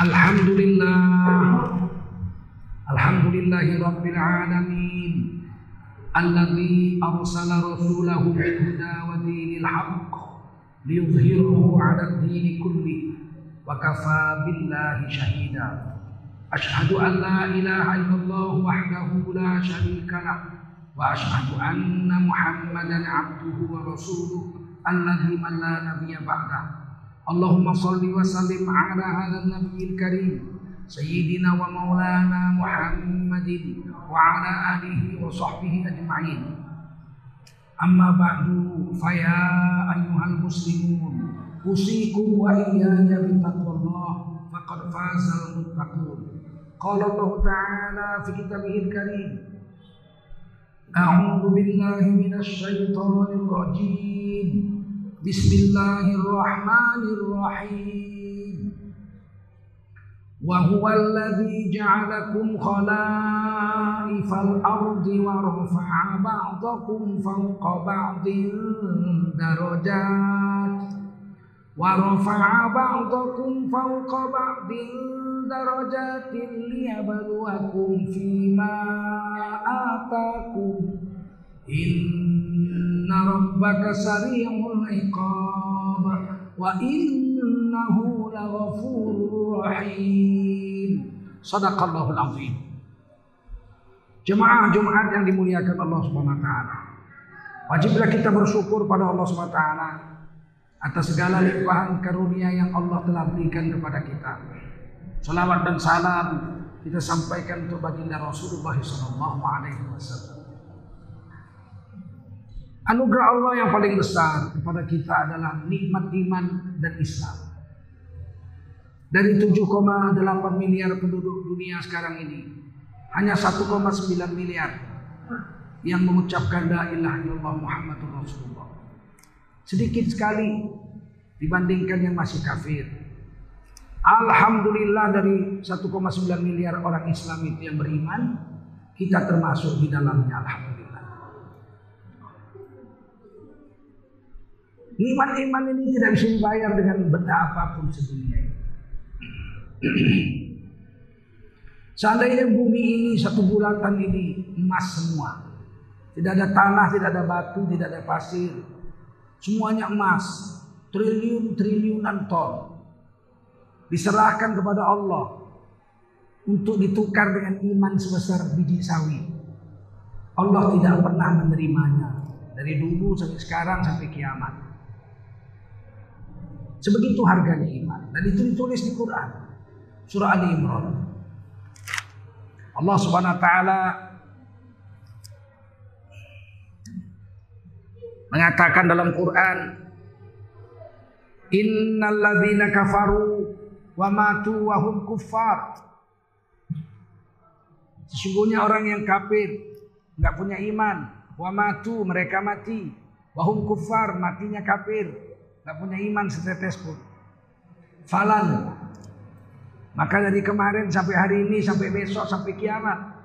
الحمد لله الحمد لله رب العالمين الذي أرسل رسوله بالهدى ودين الحق ليظهره على الدين كله وكفى بالله شهيدا. أشهد أن لا إله إلا الله وحده لا شريك له وأشهد أن محمدا عبده ورسوله الذي من لا نبي بعده. Salli wa sallim ala hadha nabiyil karim سيدنا ومولانا محمد وعلى آله وصحبه أجمعين. أما بعد فيا أيها المسلمون أوصيكم وإياي بتقوى الله فقد فاز المتقون. قال الله تعالى في كتابه الكريم أعوذ بالله من الشيطان الرجيم. بسم الله الرحمن الرحيم. وهو الذي جعلكم خلائف الأرض ورفع بعضكم فوق بعض درجات ورفع بعضكم فوق بعض درجات ليبلوكم فيما آتاكم إن inna rabbaka sari'ul iqab. Wa innahu laghafurur rahim. Sadaqallahul azim. Jemaah Jumat yang dimuliakan Allah Subhanahu wa taala. Wajiblah kita bersyukur pada Allah Subhanahu wa taala atas segala limpahan karunia yang Allah telah berikan kepada kita. Salawat dan salam kita sampaikan untuk baginda Rasulullah SAW. Anugerah Allah yang paling besar kepada kita adalah nikmat iman dan Islam. Dari 7,8 miliar penduduk dunia sekarang ini, hanya 1,9 miliar yang mengucapkan la ilaha illallah Muhammadur Rasulullah. Sedikit sekali dibandingkan yang masih kafir. Alhamdulillah dari 1,9 miliar orang Islam itu yang beriman, kita termasuk di dalamnya alhamdulillah. Nikmat iman ini tidak bisa dibayar dengan benda apa pun sedunia. Seandainya bumi ini satu bulatan ini emas semua. Tidak ada tanah, tidak ada batu, tidak ada pasir. Semuanya emas. Triliun-triliunan ton. Diserahkan kepada Allah. Untuk ditukar dengan iman sebesar biji sawi. Allah tidak pernah menerimanya. Dari dulu sampai sekarang sampai kiamat. Sebegitu harganya iman. Dan itu ditulis di Quran. Surah Ali Imran. Allah Subhanahu wa taala mengatakan dalam Quran Innal ladzina kafaru wa matu wa hum kuffar. Sesungguhnya orang yang kafir nggak punya iman. Wa matu mereka mati. Wa hum kuffar matinya kafir nggak punya iman setetes pun falan maka dari kemarin sampai hari ini sampai besok sampai kiamat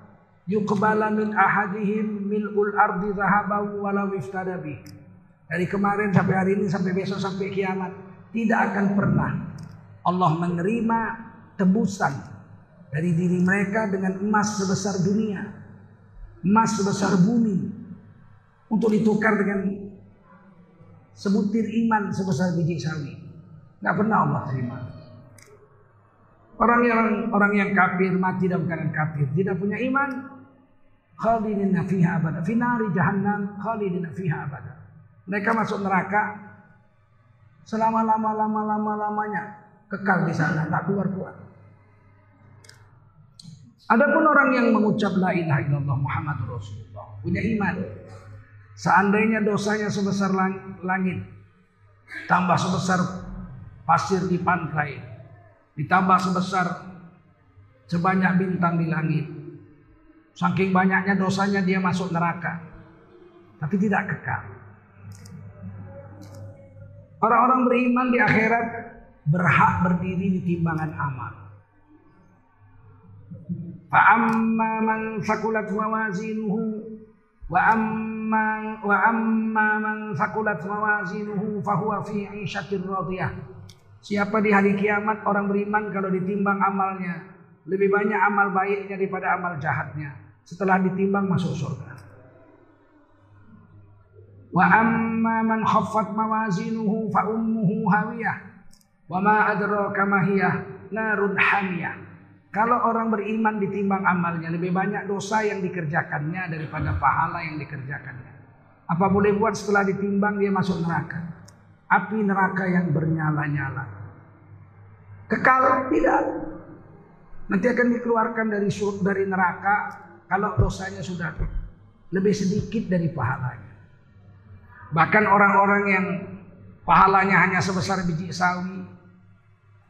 yuqbala min ahadihim mil'ul ardi zahabahu walau iftadabi. Dari kemarin sampai hari ini sampai besok sampai kiamat tidak akan pernah Allah menerima tebusan dari diri mereka dengan emas sebesar dunia, emas sebesar bumi untuk ditukar dengan sebutir iman sebesar biji sawi. Nggak pernah Allah terima. Orang yang orang yang kafir mati dalam keadaan kafir, tidak punya iman, khalidina fiha abada. Finari jahannam khalidina fiha abada. Mereka masuk neraka selama lama lama lama lamanya kekal di sana, tak keluar keluar. Adapun orang yang mengucap la ilaha illallah Muhammadur Rasulullah punya iman. Seandainya dosanya sebesar langit, tambah sebesar pasir di pantai, ditambah sebesar sebanyak bintang di langit. Saking banyaknya dosanya dia masuk neraka. Tapi tidak kekal. Orang-orang beriman di akhirat berhak berdiri di timbangan amal. Fa'amma man sakulat mawazinuhu wa amma wa amma man sakulat mawazinuhu fahuwa fi 'ishatir radiyah. Siapa di hari kiamat orang beriman kalau ditimbang amalnya lebih banyak amal baiknya daripada amal jahatnya. Setelah ditimbang masuk surga. Wa amma man khaffat mawazinuhu fa ummuhu hawiyah. Wa ma adraka ma narun hamiyah. Kalau orang beriman ditimbang amalnya lebih banyak dosa yang dikerjakannya daripada pahala yang dikerjakannya. Apa boleh buat setelah ditimbang dia masuk neraka? Api neraka yang bernyala-nyala. Kekal tidak. Nanti akan dikeluarkan dari dari neraka kalau dosanya sudah lebih sedikit dari pahalanya. Bahkan orang-orang yang pahalanya hanya sebesar biji sawi,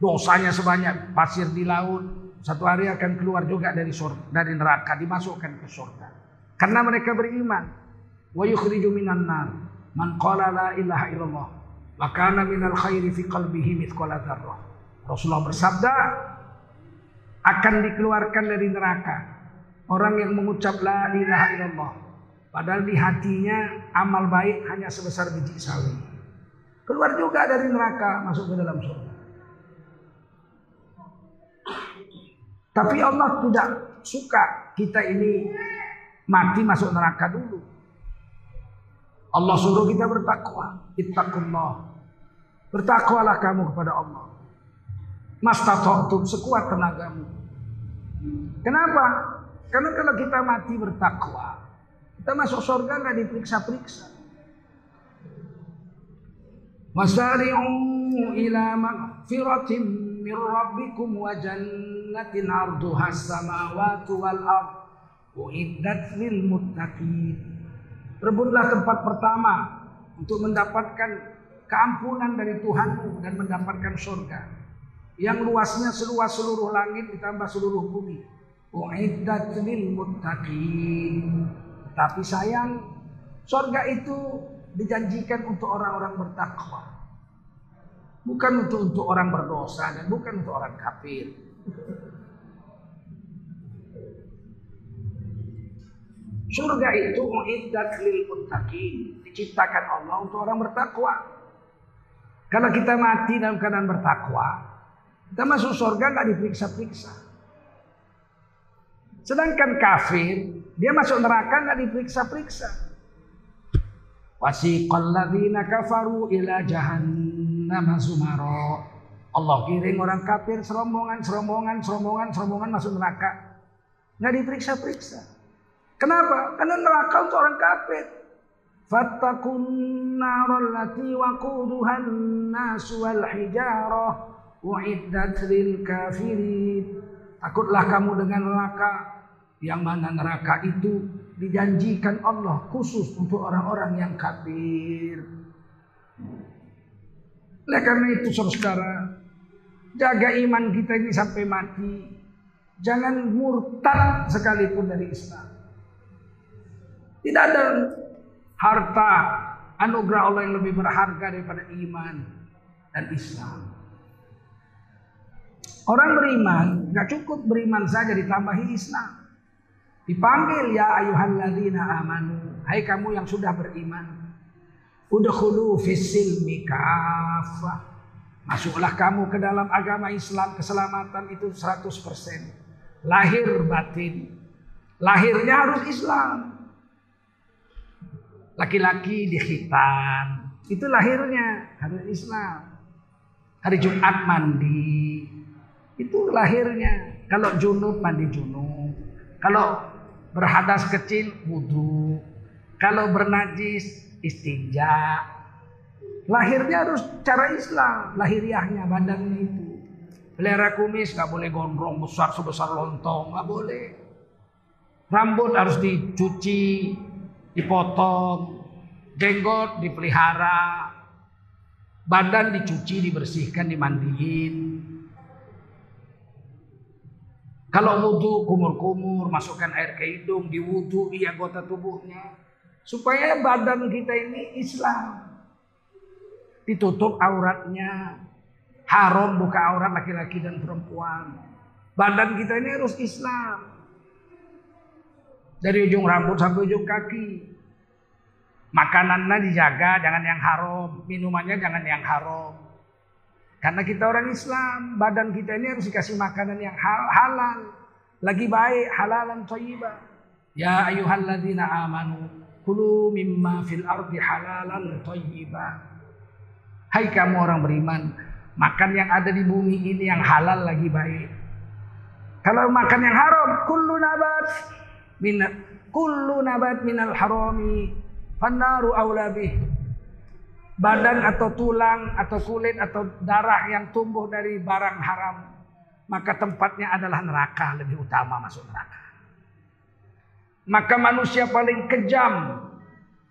dosanya sebanyak pasir di laut, satu hari akan keluar juga dari surga, dari neraka, dimasukkan ke surga. Karena mereka beriman. Wa yukhriju minan nar man qala la ilaha illallah wa kana minal khairi fi qalbihi mithqala dzarrah. Rasulullah bersabda, akan dikeluarkan dari neraka. Orang yang mengucap la ilaha illallah. Padahal di hatinya amal baik hanya sebesar biji sawi. Keluar juga dari neraka masuk ke dalam surga. Tapi Allah tidak suka kita ini mati masuk neraka dulu. Allah suruh kita bertakwa. Ittaqullah. Bertakwalah kamu kepada Allah. Mastata'tum sekuat tenagamu. Kenapa? Karena kalau kita mati bertakwa, kita masuk surga nggak diperiksa-periksa. Wasari'u ila magfiratin min rabbikum wa jannatin arduha samawati wal ard uiddat lil muttaqin. Rebutlah tempat pertama untuk mendapatkan keampunan dari Tuhanmu dan mendapatkan surga yang luasnya seluas seluruh langit ditambah seluruh bumi Uiddat lil muttaqin. Tapi sayang, surga itu dijanjikan untuk orang-orang bertakwa. Bukan untuk untuk orang berdosa dan bukan untuk orang kafir. Surga itu uiddat lil muttaqin, diciptakan Allah untuk orang bertakwa. Kalau kita mati dalam keadaan bertakwa, kita masuk surga nggak diperiksa-periksa. Sedangkan kafir, dia masuk neraka nggak diperiksa-periksa. Wasiqal ladzina kafaru ila jahannam sumara. Allah kirim orang kafir serombongan, serombongan, serombongan, serombongan masuk neraka. Nggak diperiksa-periksa. Kenapa? Karena neraka untuk orang kafir. Fattakun naral lati waquduhan nasu wal hijarah uiddat lil kafirin. Takutlah kamu dengan neraka yang mana neraka itu dijanjikan Allah khusus untuk orang-orang yang kafir. Oleh karena itu saudara, jaga iman kita ini sampai mati. Jangan murtad sekalipun dari Islam. Tidak ada harta anugerah Allah yang lebih berharga daripada iman dan Islam. Orang beriman, nggak cukup beriman saja ditambahi Islam. Dipanggil ya ayuhalladzina amanu. Hai kamu yang sudah beriman. Udkhulu fisilmi kafah. Masuklah kamu ke dalam agama Islam keselamatan itu 100%. Lahir batin. Lahirnya harus Islam. Laki-laki dikhitan. Itu lahirnya harus Islam. Hari Jumat mandi. Itu lahirnya. Kalau junub mandi junub. Kalau berhadas kecil wudhu. Kalau bernajis istinja. Lahirnya harus cara Islam, lahiriahnya badannya itu. Pelihara kumis nggak boleh gondrong besar sebesar lontong, nggak boleh. Rambut harus dicuci, dipotong, jenggot dipelihara, badan dicuci, dibersihkan, dimandiin. Kalau wudhu kumur-kumur, masukkan air ke hidung, diwudhu di anggota tubuhnya. Supaya badan kita ini Islam. Ditutup auratnya. Haram buka aurat laki-laki dan perempuan. Badan kita ini harus Islam. Dari ujung rambut sampai ujung kaki. Makanannya dijaga, jangan yang haram. Minumannya jangan yang haram. Karena kita orang Islam, badan kita ini harus dikasih makanan yang halal. Lagi baik, halalan thayyibah. Ya ayyuhalladzina amanu kulu mimma fil ardi halalan thayyibah. Hai kamu orang beriman, makan yang ada di bumi ini yang halal lagi baik. Kalau makan yang haram, kullu nabat min kullu nabat minal harami fannaru aula badan atau tulang atau kulit atau darah yang tumbuh dari barang haram maka tempatnya adalah neraka lebih utama masuk neraka. Maka manusia paling kejam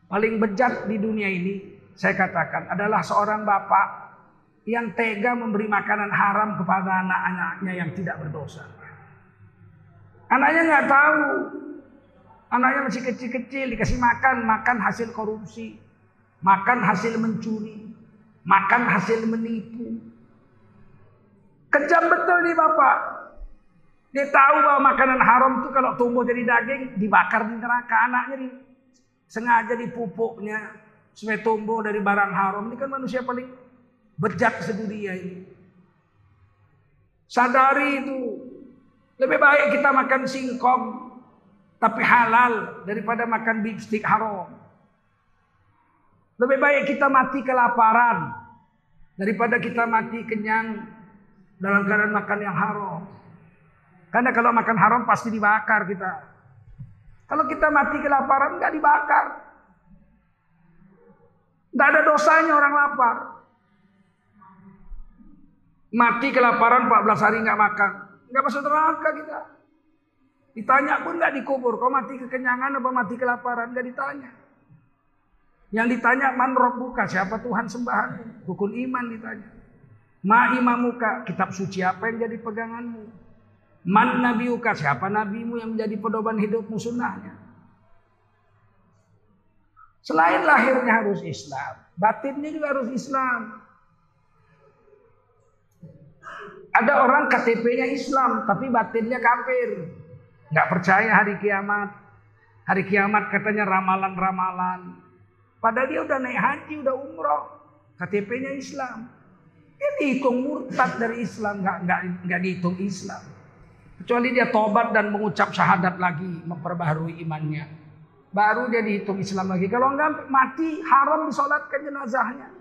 paling bejat di dunia ini saya katakan adalah seorang bapak yang tega memberi makanan haram kepada anak-anaknya yang tidak berdosa. Anaknya nggak tahu anaknya masih kecil-kecil dikasih makan makan hasil korupsi makan hasil mencuri, makan hasil menipu. Kejam betul nih Bapak. Dia tahu bahwa makanan haram itu kalau tumbuh jadi daging dibakar di neraka anaknya di, sengaja dipupuknya supaya tumbuh dari barang haram. Ini kan manusia paling bejat sedunia ini. Sadari itu lebih baik kita makan singkong tapi halal daripada makan beef stick haram. Lebih baik kita mati kelaparan daripada kita mati kenyang dalam keadaan makan yang haram. Karena kalau makan haram pasti dibakar kita. Kalau kita mati kelaparan nggak dibakar. Nggak ada dosanya orang lapar. Mati kelaparan 14 hari nggak makan. Nggak masuk neraka kita. Ditanya pun nggak dikubur. Kau mati kekenyangan apa mati kelaparan? Nggak ditanya. Yang ditanya man buka siapa Tuhan sembahan? Rukun iman ditanya. Ma imamuka, kitab suci apa yang jadi peganganmu? Man nabiuka, siapa nabimu yang menjadi pedoman hidupmu sunnahnya? Selain lahirnya harus Islam, batinnya juga harus Islam. Ada orang KTP-nya Islam, tapi batinnya kafir. Nggak percaya hari kiamat. Hari kiamat katanya ramalan-ramalan. Padahal dia udah naik haji, udah umroh. KTP-nya Islam. Dia dihitung murtad dari Islam, nggak nggak nggak dihitung Islam. Kecuali dia tobat dan mengucap syahadat lagi, memperbaharui imannya. Baru dia dihitung Islam lagi. Kalau enggak mati haram disolatkan jenazahnya.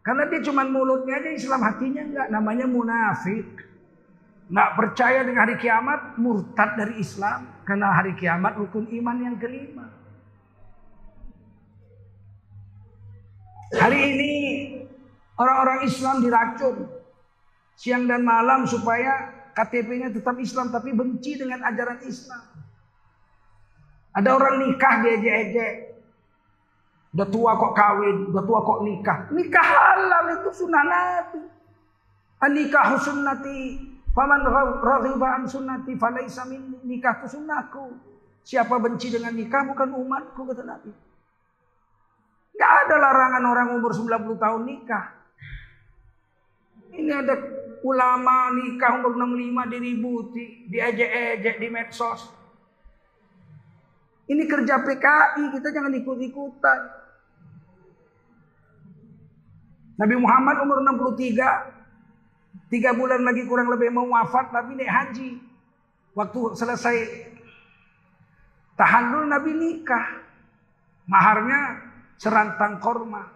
Karena dia cuma mulutnya aja Islam hatinya enggak. Namanya munafik. Nggak percaya dengan hari kiamat, murtad dari Islam. Karena hari kiamat rukun iman yang kelima. Hari ini orang-orang Islam diracun siang dan malam supaya KTP-nya tetap Islam tapi benci dengan ajaran Islam. Ada orang nikah diejek-ejek. Udah tua kok kawin, udah tua kok nikah. Nikah halal itu sunnah Nabi. Nikah sunnati Faman raghiba an sunnati falaisa min nikah itu sunnahku. Siapa benci dengan nikah bukan umatku kata Nabi. Gak ada larangan orang umur 90 tahun nikah. Ini ada ulama nikah umur 65 diributi, diejek-ejek di medsos. Ini kerja PKI, kita jangan ikut-ikutan. Nabi Muhammad umur 63, tiga bulan lagi kurang lebih mau wafat, tapi naik haji. Waktu selesai tahan Nabi nikah. Maharnya serantang korma.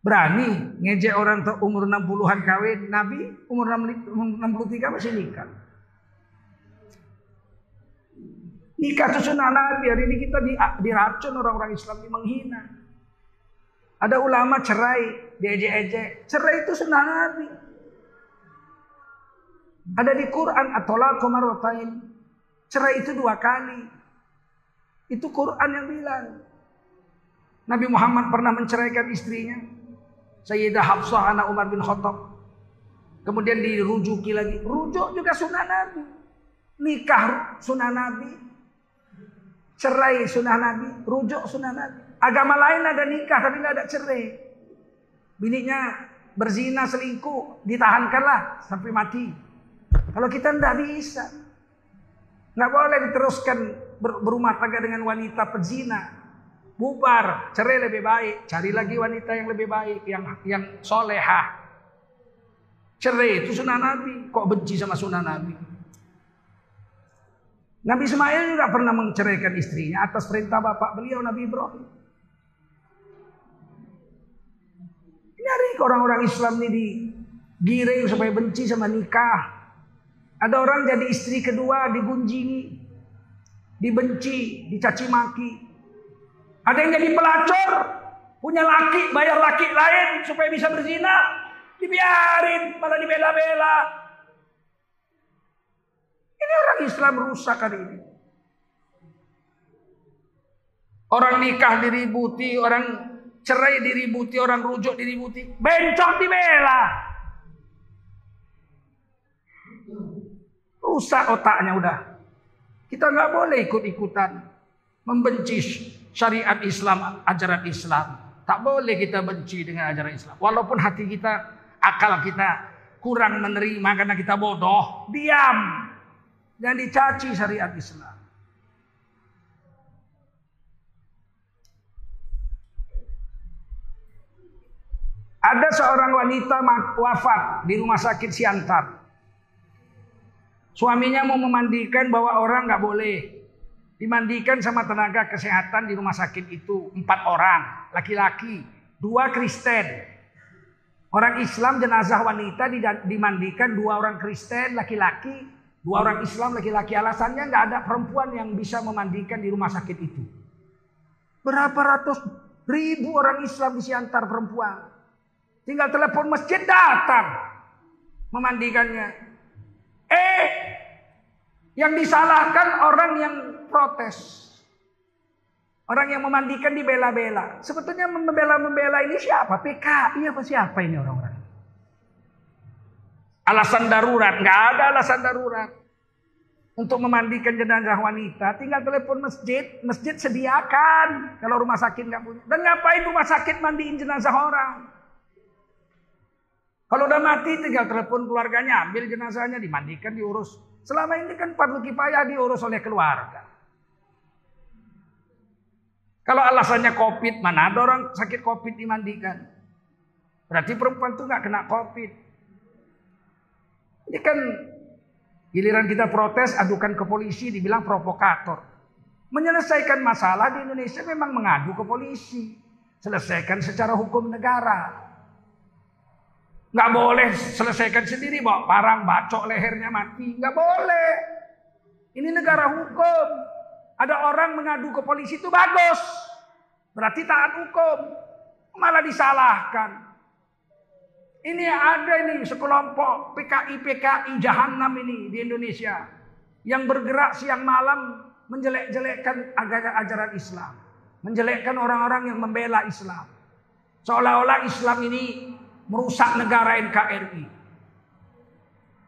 Berani ngejek orang umur 60-an kawin, Nabi umur 63 masih nikah. Nikah itu sunnah Nabi. Hari ini kita diracun orang-orang Islam ini menghina. Ada ulama cerai, diejek-ejek. Cerai itu sunnah Nabi. Ada di Quran atau lakomarotain. Cerai itu dua kali. Itu Quran yang bilang. Nabi Muhammad pernah menceraikan istrinya. Sayyidah Hafsah anak Umar bin Khattab. Kemudian dirujuki lagi. Rujuk juga sunnah Nabi. Nikah sunnah Nabi. Cerai sunnah Nabi. Rujuk sunnah Nabi. Agama lain ada nikah tapi nggak ada cerai. Bininya berzina selingkuh. Ditahankanlah sampai mati. Kalau kita tidak bisa. Nggak boleh diteruskan berumah tangga dengan wanita pezina. bubar, cerai lebih baik, cari lagi wanita yang lebih baik, yang yang soleha. Cerai itu sunnah Nabi, kok benci sama sunnah Nabi? Nabi Ismail juga pernah menceraikan istrinya atas perintah bapak beliau Nabi Ibrahim. Ini hari orang-orang Islam ini digiring supaya benci sama nikah. Ada orang jadi istri kedua digunjingi, dibenci, dicaci maki. Ada yang jadi pelacur, punya laki, bayar laki lain supaya bisa berzina, dibiarin, malah dibela-bela. Ini orang Islam rusak hari ini. Orang nikah diributi, orang cerai diributi, orang rujuk diributi. Bencong dibela. Rusak otaknya udah. Kita nggak boleh ikut-ikutan membenci syariat Islam, ajaran Islam. Tak boleh kita benci dengan ajaran Islam. Walaupun hati kita, akal kita kurang menerima karena kita bodoh. Diam. Jangan dicaci syariat Islam. Ada seorang wanita wafat di rumah sakit Siantar. Suaminya mau memandikan bahwa orang nggak boleh. Dimandikan sama tenaga kesehatan di rumah sakit itu empat orang, laki-laki, dua Kristen. Orang Islam jenazah wanita dimandikan dua orang Kristen laki-laki, dua orang Islam laki-laki. Alasannya nggak ada perempuan yang bisa memandikan di rumah sakit itu. Berapa ratus ribu orang Islam di Siantar perempuan. Tinggal telepon masjid datang memandikannya. Eh, yang disalahkan orang yang protes. Orang yang memandikan dibela-bela. Sebetulnya membela-membela ini siapa? PKI apa siapa ini orang-orang? Alasan darurat. Nggak ada alasan darurat. Untuk memandikan jenazah wanita. Tinggal telepon masjid. Masjid sediakan. Kalau rumah sakit nggak punya. Dan ngapain rumah sakit mandiin jenazah orang? Kalau udah mati tinggal telepon keluarganya. Ambil jenazahnya dimandikan diurus. Selama ini kan fardu kifayah diurus oleh keluarga. Kalau alasannya COVID, mana ada orang sakit COVID dimandikan? Berarti perempuan itu nggak kena COVID. Ini kan giliran kita protes, adukan ke polisi, dibilang provokator. Menyelesaikan masalah di Indonesia memang mengadu ke polisi. Selesaikan secara hukum negara. Nggak boleh selesaikan sendiri, bawa parang, bacok lehernya mati. Nggak boleh. Ini negara hukum. Ada orang mengadu ke polisi itu bagus. Berarti taat hukum. Malah disalahkan. Ini ada ini sekelompok PKI-PKI jahanam ini di Indonesia. Yang bergerak siang malam menjelek-jelekkan ajaran Islam. Menjelekkan orang-orang yang membela Islam. Seolah-olah Islam ini merusak negara NKRI.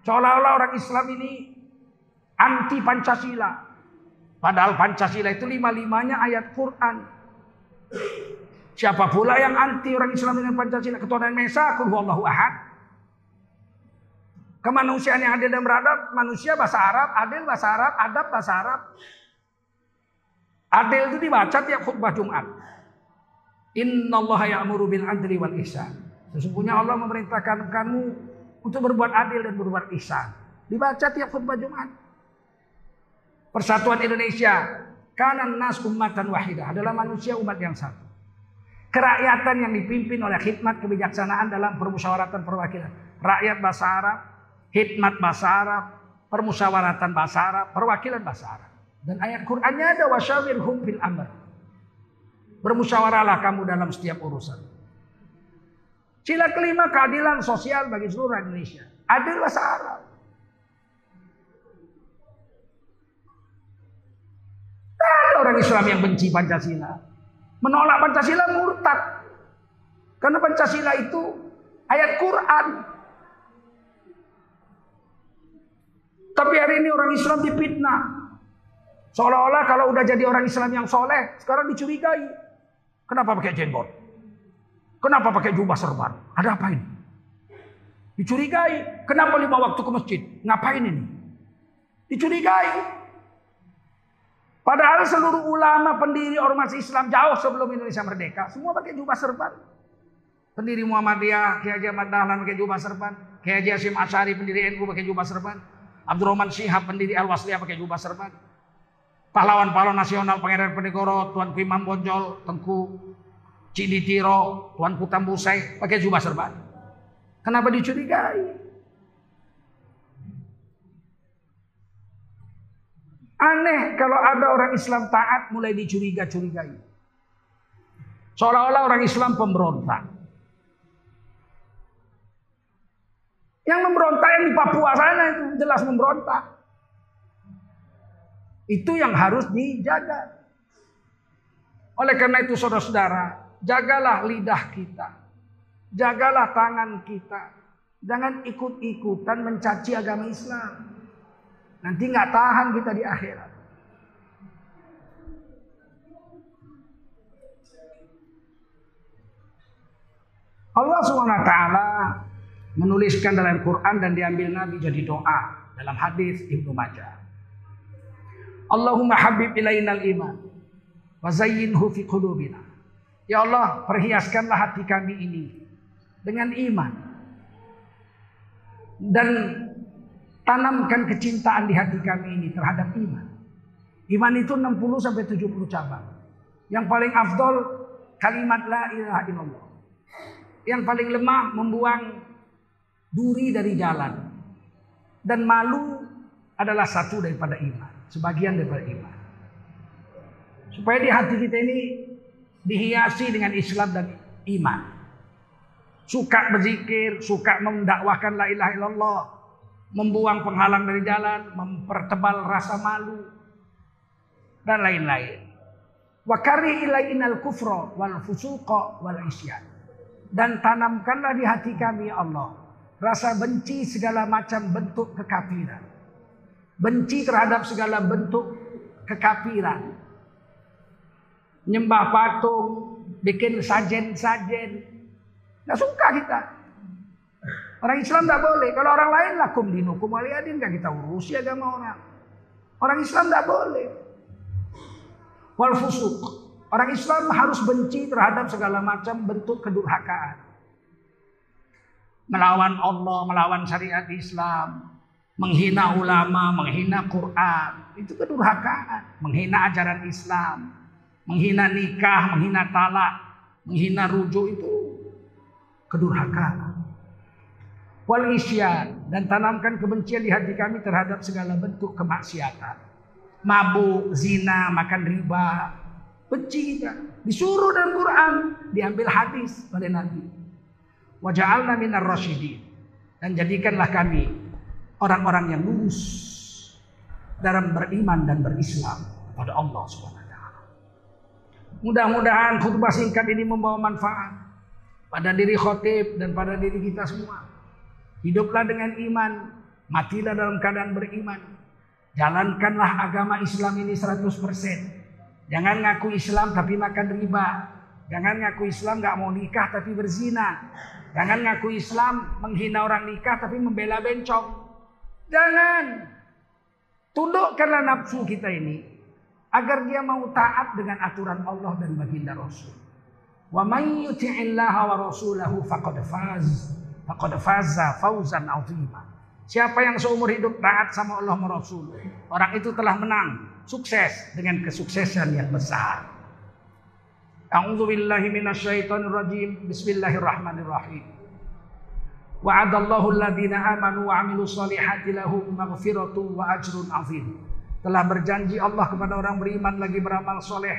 Seolah-olah orang Islam ini anti Pancasila. Padahal Pancasila itu lima-limanya ayat Quran. Siapa pula yang anti orang Islam dengan Pancasila? Ketua dan Mesa, Allahu Ahad. Kemanusiaan yang adil dan beradab, manusia bahasa Arab, adil bahasa Arab, adab bahasa Arab. Adil itu dibaca tiap khutbah Jumat. Inna Allah ya'muru bil adli wal ihsan. Sesungguhnya Allah memerintahkan kamu untuk berbuat adil dan berbuat ihsan. Dibaca tiap khutbah Jumat. Persatuan Indonesia, kanan nas ummatan wahidah adalah manusia umat yang satu. Kerakyatan yang dipimpin oleh khidmat kebijaksanaan dalam permusyawaratan perwakilan. Rakyat bahasa Arab, khidmat bahasa Arab, permusyawaratan bahasa Arab, perwakilan bahasa Arab. Dan ayat Qur'annya ada wasyawirhum fil amr. Bermusyawarahlah kamu dalam setiap urusan. Sila kelima keadilan sosial bagi seluruh Indonesia. Adil bahasa Arab. ada orang Islam yang benci Pancasila. Menolak Pancasila murtad. Karena Pancasila itu ayat Quran. Tapi hari ini orang Islam dipitnah. Seolah-olah kalau udah jadi orang Islam yang soleh, sekarang dicurigai. Kenapa pakai jenggot? Kenapa pakai jubah serban? Ada apa ini? Dicurigai. Kenapa lima waktu ke masjid? Ngapain ini? Dicurigai. Padahal seluruh ulama pendiri ormas Islam jauh sebelum Indonesia merdeka, semua pakai jubah serban. Pendiri Muhammadiyah, Kiai Haji Ahmad Dahlan pakai jubah serban. Kiai Haji Hasim Asyari pendiri NU pakai jubah serban. Abdurrahman Syihab pendiri Al-Wasliyah pakai jubah serban. Pahlawan-pahlawan nasional Pangeran Penegoro, Tuan Imam Bonjol, Tengku Ciditiro, Tuan Kutambusai pakai jubah serban. Kenapa dicurigai? Aneh kalau ada orang Islam taat mulai dicuriga-curigai. Seolah-olah orang Islam pemberontak. Yang memberontak yang di Papua sana itu jelas memberontak. Itu yang harus dijaga. Oleh karena itu saudara-saudara, jagalah lidah kita. Jagalah tangan kita. Jangan ikut-ikutan mencaci agama Islam. Nanti nggak tahan kita di akhirat. Allah SWT menuliskan dalam Quran dan diambil Nabi jadi doa dalam hadis Ibnu Majah. Allahumma habib ilainal iman wa zayyinhu fi qulubina. Ya Allah, perhiaskanlah hati kami ini dengan iman. Dan Tanamkan kecintaan di hati kami ini terhadap iman. Iman itu 60 sampai 70 cabang. Yang paling afdol kalimat la ilaha illallah. Yang paling lemah membuang duri dari jalan. Dan malu adalah satu daripada iman, sebagian daripada iman. Supaya di hati kita ini dihiasi dengan Islam dan iman. Suka berzikir, suka mendakwahkan la ilaha illallah, membuang penghalang dari jalan, mempertebal rasa malu, dan lain-lain. Wa kari ilainal kufra wal fusuqa wal isyan. Dan tanamkanlah di hati kami ya Allah rasa benci segala macam bentuk kekafiran. Benci terhadap segala bentuk kekafiran. Nyembah patung, bikin sajen-sajen. Gak suka kita. Orang Islam tidak boleh. Kalau orang lain lakum dinukum waliyadin gak kita urusi agama orang. Orang Islam tidak boleh. Wal fusuk. Orang Islam harus benci terhadap segala macam bentuk kedurhakaan. Melawan Allah, melawan syariat Islam. Menghina ulama, menghina Quran. Itu kedurhakaan. Menghina ajaran Islam. Menghina nikah, menghina talak. Menghina rujuk itu kedurhakaan wal isyan dan tanamkan kebencian di hati kami terhadap segala bentuk kemaksiatan. Mabuk, zina, makan riba, benci kita. Disuruh dalam Quran, diambil hadis oleh Nabi. Waja'alna minar rasyidin. Dan jadikanlah kami orang-orang yang lurus dalam beriman dan berislam pada Allah Subhanahu Mudah-mudahan khutbah singkat ini membawa manfaat pada diri khotib dan pada diri kita semua. Hiduplah dengan iman, matilah dalam keadaan beriman. Jalankanlah agama Islam ini 100%. Jangan ngaku Islam tapi makan riba. Jangan ngaku Islam gak mau nikah tapi berzina. Jangan ngaku Islam menghina orang nikah tapi membela bencong. Jangan. Tundukkanlah nafsu kita ini agar dia mau taat dengan aturan Allah dan baginda Rasul. Wa may yuti'illaha wa rasulahu faqad faz. Faqad faza fauzan azima. Siapa yang seumur hidup taat sama Allah dan Rasul, orang itu telah menang, sukses dengan kesuksesan yang besar. A'udzu billahi minasyaitonir rajim. Bismillahirrahmanirrahim. Wa'adallahu alladhina amanu wa 'amilus solihati lahum maghfiratu wa ajrun 'azim. Telah berjanji Allah kepada orang beriman lagi beramal soleh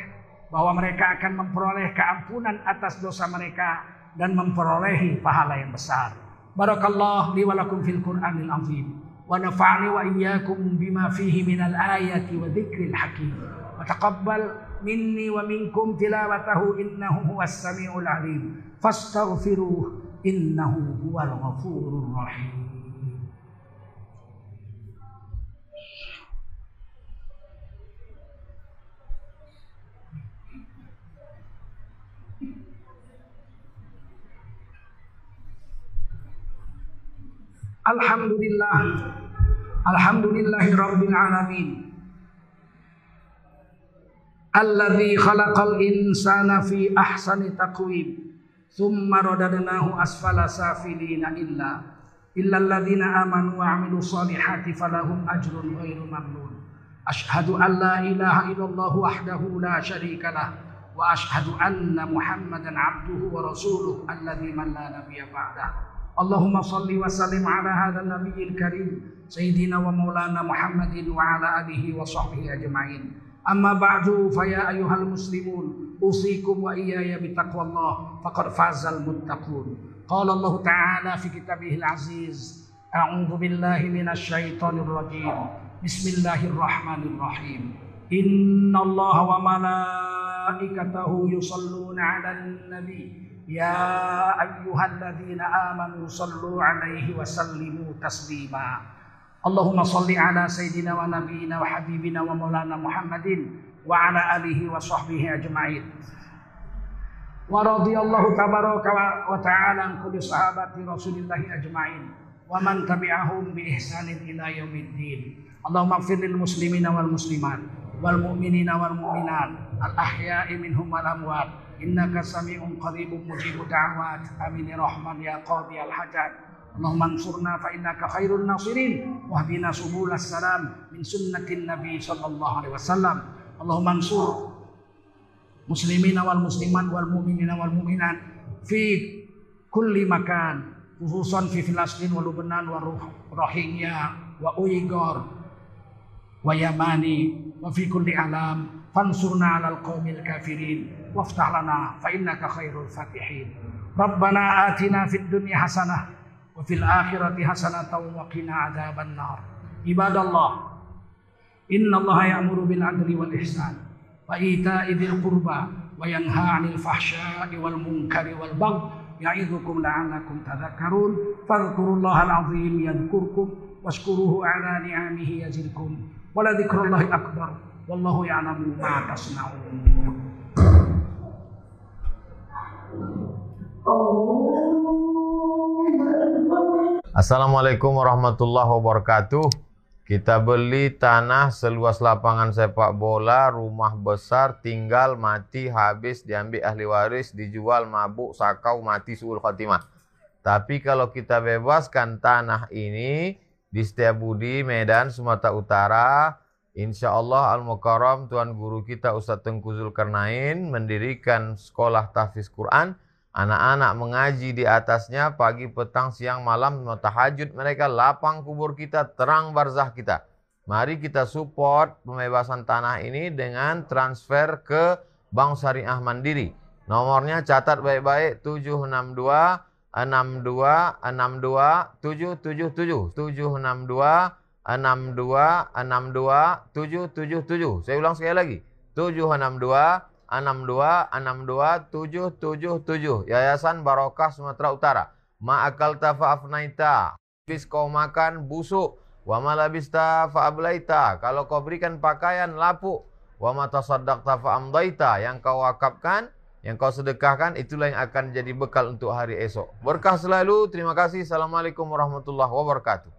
bahwa mereka akan memperoleh keampunan atas dosa mereka dan memperolehi pahala yang besar. Barakallah li wa lakum fil Qur'anil azim. Wa nafa'ni wa iyyakum bima fihi minal ayati wa dzikril hakim. Wa taqabbal minni wa minkum tilawatahu innahu huwas samiul alim. Fastaghfiruh innahu huwal ghafurur rahim. Alhamdulillah Alhamdulillahi Rabbil Alamin alladzi khalaqal insana fi ahsani taqwim thumma radadnahu asfala safilina illa illa alladhina amanu wa amilu salihati falahum ajrun ghairu mamnun ashhadu an la ilaha illallah wahdahu la syarika lah wa ashhadu anna muhammadan abduhu wa rasuluh alladzi man la nabiyya ba'da Allahumma salli wa sallim ala hadha nabiyil karim sayyidina wa maulana Muhammadin wa ala alihi wa sahbihi ajma'in Amma ba'du fa ya ayyuhal muslimun usikum wa iyaya bitaqwallah faqad fazal muttaqun. Qala Allah Ta'ala fi kitabihil aziz A'udzu billahi minasy syaithanir rajim. Bismillahirrahmanirrahim. Inna Allah wa malaikatahu yusalluna 'alan nabi Ya ayyuhalladzina amanu sallu 'alaihi wa sallimu taslima. Allahumma salli ala sayyidina wa nabiyina wa habibina wa maulana Muhammadin wa ala alihi wa sahbihi ajma'in. Wa radiyallahu tabaraka wa ta'ala an kulli sahabati Rasulillahi ajma'in wa man tabi'ahum bi ihsanin ila yaumiddin. Allahumma ighfir lil muslimina wal muslimat wal mu'minina wal mu'minat al ahya'i minhum wal amwat innaka sami'un qaribun mujibud da'wat amin ya rahman ya qadi al hajat اللهم انصرنا فإنك خير الناصرين واهدنا سبل السلام من سنة النبي صلى الله عليه وسلم اللهم انصر مسلمين والمسلمات والمؤمنين والمؤمنات في كل مكان خصوصا في فلسطين ولبنان وروهينيا وأويغور ويماني وفي كل عالم فانصرنا على القوم الكافرين وافتح لنا فإنك خير الفاتحين. ربنا آتنا في الدنيا حسنة وفي الآخرة حسنة وقنا عذاب النار. عباد الله إن الله يأمر بالعدل والإحسان وإيتاء ذي القربى وينهى عن الفحشاء والمنكر والبغي يعظكم لعلكم تذكرون. فاذكروا الله العظيم يذكركم واشكروه على نعمه يزدكم ولذكر الله أكبر والله يعلم ما تصنعون. Assalamualaikum warahmatullahi wabarakatuh. Kita beli tanah seluas lapangan sepak bola, rumah besar, tinggal, mati, habis, diambil ahli waris, dijual, mabuk, sakau, mati, suul khatimah. Tapi kalau kita bebaskan tanah ini di Setiabudi, Medan, Sumatera Utara, Insya Allah Al-Mukarram Tuan Guru kita Ustadz Tengku Zulkarnain mendirikan sekolah tahfiz Quran Anak-anak mengaji di atasnya pagi, petang, siang, malam, tahajud mereka lapang kubur kita, terang barzah kita. Mari kita support pembebasan tanah ini dengan transfer ke Bank Syariah Mandiri. Nomornya catat baik-baik 762 62 62 777 762 62 62 777. Saya ulang sekali lagi. 762 62627777 Yayasan Barokah Sumatera Utara. Ma'akal tafa'afnaita. Habis kau makan busuk. Wa malabista fa'ablaita. Kalau kau berikan pakaian lapuk. Wa matasaddaqta fa'amdaita. Yang kau wakafkan, yang kau sedekahkan, itulah yang akan jadi bekal untuk hari esok. Berkah selalu. Terima kasih. Assalamualaikum warahmatullahi wabarakatuh.